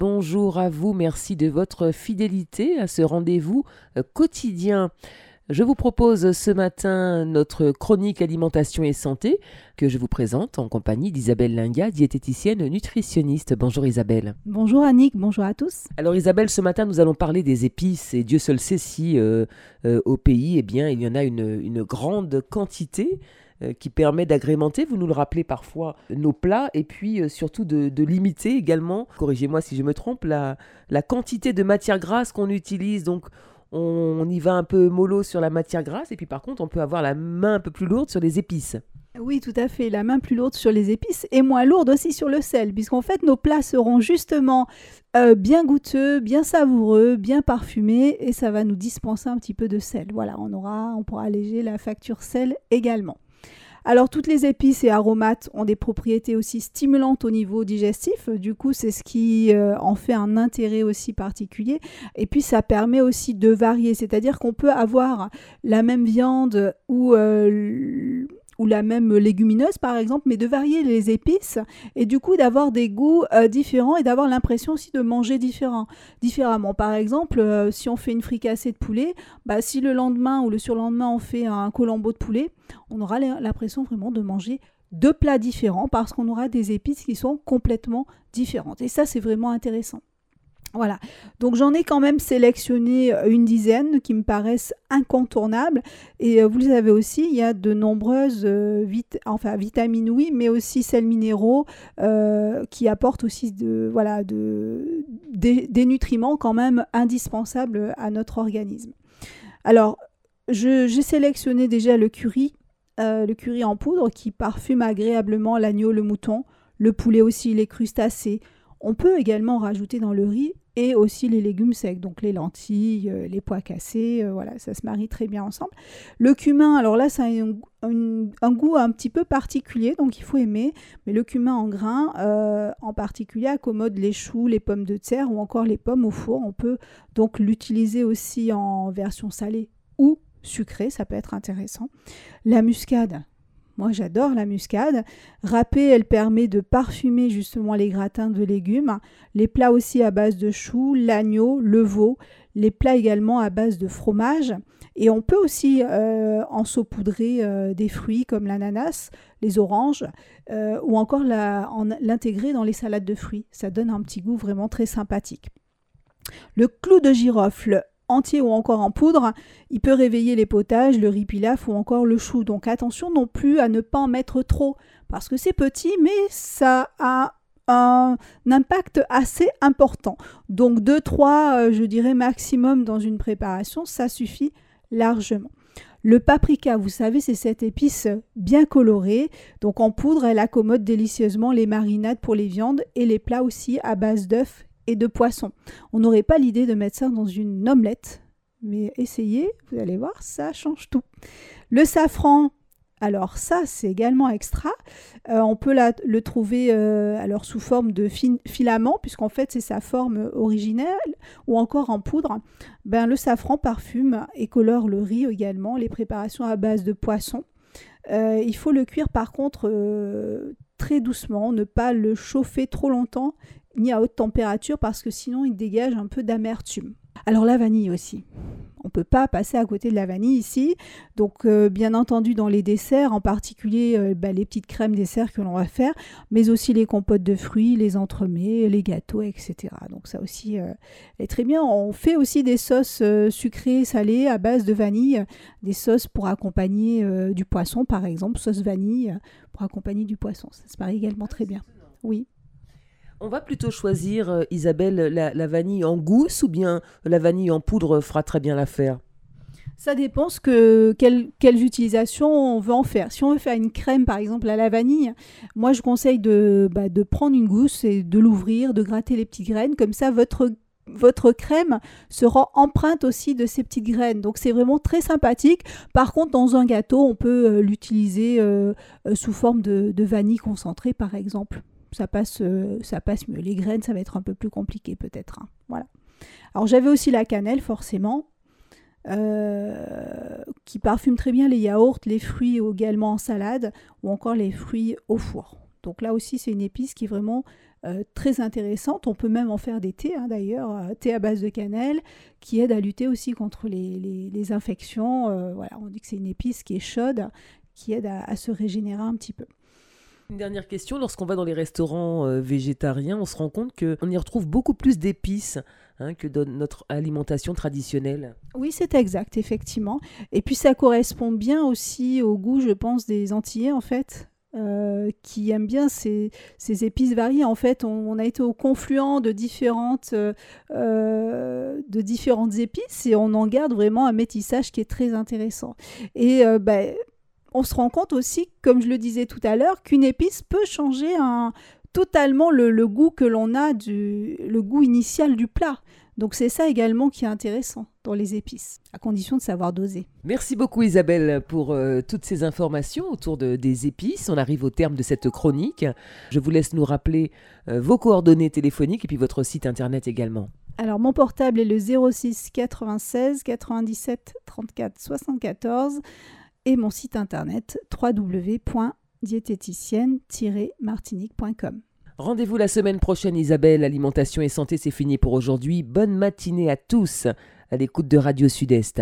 Bonjour à vous, merci de votre fidélité à ce rendez-vous euh, quotidien. Je vous propose ce matin notre chronique alimentation et santé que je vous présente en compagnie d'Isabelle Linga, diététicienne nutritionniste. Bonjour Isabelle. Bonjour Annick, bonjour à tous. Alors Isabelle, ce matin nous allons parler des épices et Dieu seul sait si euh, euh, au pays, eh bien, il y en a une grande quantité. Euh, qui permet d'agrémenter, vous nous le rappelez parfois, nos plats et puis euh, surtout de, limiter également, corrigez-moi si je me trompe, la, la quantité de matière grasse qu'on utilise. Donc on, y va un peu mollo sur la matière grasse et puis par contre on peut avoir la main un peu plus lourde sur les épices. Oui, tout à fait. La main plus lourde sur les épices et moins lourde aussi sur le sel, puisqu'en fait, nos plats seront justement euh, bien goûteux, bien savoureux, bien parfumés, et ça va nous dispenser un petit peu de sel. Voilà, on aura, on pourra alléger la facture sel également. Alors toutes les épices et aromates ont des propriétés aussi stimulantes au niveau digestif, du coup c'est ce qui euh, en fait un intérêt aussi particulier. Et puis ça permet aussi de varier, c'est-à-dire qu'on peut avoir la même viande ou euh, ou la même légumineuse par exemple, mais de varier les épices et du coup d'avoir des goûts euh, différents et d'avoir l'impression aussi de manger différent, différemment. Par exemple, euh, si on fait une fricassée de poulet, bah, si le lendemain ou le surlendemain on fait un colombo de poulet, on aura l'impression vraiment de manger deux plats différents parce qu'on aura des épices qui sont complètement différentes. Et ça, c'est vraiment intéressant. Voilà, donc j'en ai quand même sélectionné euh, une dizaine qui me paraissent incontournables. Et euh, vous le savez aussi, il y a de nombreuses euh, enfin, vitamines, oui, mais aussi sels minéraux qui apportent aussi de, voilà, de, des, nutriments quand même indispensables à notre organisme. Alors, j'ai sélectionné déjà le curry, le curry en poudre qui parfume agréablement l'agneau, le mouton, le poulet aussi, les crustacés, on peut également rajouter dans le riz et aussi les légumes secs, donc les lentilles, euh, les pois cassés, euh, voilà, ça se marie très bien ensemble. Le cumin, alors là, ça a un, goût un petit peu particulier, donc il faut aimer, mais le cumin en grains, euh, en particulier, accommode les choux, les pommes de terre ou encore les pommes au four. On peut donc l'utiliser aussi en version salée ou sucrée, ça peut être intéressant. La muscade, moi, j'adore la muscade. Râpée, elle permet de parfumer justement les gratins de légumes. Les plats aussi à base de choux, l'agneau, le veau. Les plats également à base de fromage. Et on peut aussi euh, en saupoudrer euh, des fruits comme l'ananas, les oranges, euh, ou encore l'intégrer dans les salades de fruits. Ça donne un petit goût vraiment très sympathique. Le clou de girofle, entier ou encore en poudre, il peut réveiller les potages, le riz pilaf ou encore le chou. Donc attention non plus à ne pas en mettre trop, parce que c'est petit, mais ça a un impact assez important. Donc 2-3, euh, je dirais maximum dans une préparation, ça suffit largement. Le paprika, vous savez, c'est cette épice bien colorée. Donc en poudre, elle accommode délicieusement les marinades pour les viandes et les plats aussi à base d'œufs de poisson. On n'aurait pas l'idée de mettre ça dans une omelette, mais essayez, vous allez voir, ça change tout. Le safran, alors ça, c'est également extra. Euh, on peut le trouver euh, alors sous forme de filament, puisqu'en fait c'est sa forme originelle, ou encore en poudre. Ben, le safran parfume et colore le riz également, les préparations à base de poisson. Euh, il faut le cuire par contre très doucement, ne pas le chauffer trop longtemps ni à haute température parce que sinon il dégage un peu d'amertume. Alors la vanille aussi. On ne peut pas passer à côté de la vanille ici. Donc euh, bien entendu dans les desserts, en particulier euh, bah, les petites crèmes desserts que l'on va faire, mais aussi les compotes de fruits, les entremets, les gâteaux, etc. Donc ça aussi euh, est très bien. On fait aussi des sauces sucrées, salées à base de vanille, des sauces pour accompagner du poisson par exemple, sauce vanille pour accompagner du poisson. Ça se marie également très bien. Oui. On va plutôt choisir, euh, Isabelle, la, vanille en gousse ou bien la vanille en poudre fera très bien l'affaire? Ça dépend ce que, quelles utilisations on veut en faire. Si on veut faire une crème, par exemple, à la vanille, moi, je conseille de, bah, de prendre une gousse et de l'ouvrir, de gratter les petites graines. Comme ça, votre, votre crème sera empreinte aussi de ces petites graines. Donc, c'est vraiment très sympathique. Par contre, dans un gâteau, on peut euh, l'utiliser euh, sous forme de vanille concentrée, par exemple ça passe, euh, ça passe mieux. Les graines, ça va être un peu plus compliqué peut-être. Hein. Voilà. Alors j'avais aussi la cannelle, forcément, euh, qui parfume très bien les yaourts, les fruits également en salade, ou encore les fruits au four. Donc là aussi, c'est une épice qui est vraiment euh, très intéressante. On peut même en faire des thés, hein, d'ailleurs, thé à base de cannelle, qui aide à lutter aussi contre les, infections. Euh, voilà, on dit que c'est une épice qui est chaude, qui aide à, se régénérer un petit peu. Une dernière question, lorsqu'on va dans les restaurants végétariens, on se rend compte qu'on y retrouve beaucoup plus d'épices hein, que dans notre alimentation traditionnelle. Oui, c'est exact, effectivement. Et puis ça correspond bien aussi au goût, je pense, des Antillais, en fait. Euh, qui aiment bien ces, épices variées. En fait, on, a été au confluent de différentes, euh, de différentes épices et on en garde vraiment un métissage qui est très intéressant. Et euh, ben, on se rend compte aussi, comme je le disais tout à l'heure, qu'une épice peut changer un, totalement le, le goût que l'on a, du, le goût initial du plat. Donc c'est ça également qui est intéressant dans les épices, à condition de savoir doser. Merci beaucoup Isabelle pour euh, toutes ces informations autour de, des épices. On arrive au terme de cette chronique. Je vous laisse nous rappeler euh, vos coordonnées téléphoniques et puis votre site internet également. Alors mon portable est le 06 96 97 34 74 et mon site internet www.diététicienne-martinique.com. Rendez-vous la semaine prochaine, Isabelle. Alimentation et santé, c'est fini pour aujourd'hui. Bonne matinée à tous à l'écoute de Radio Sud-Est.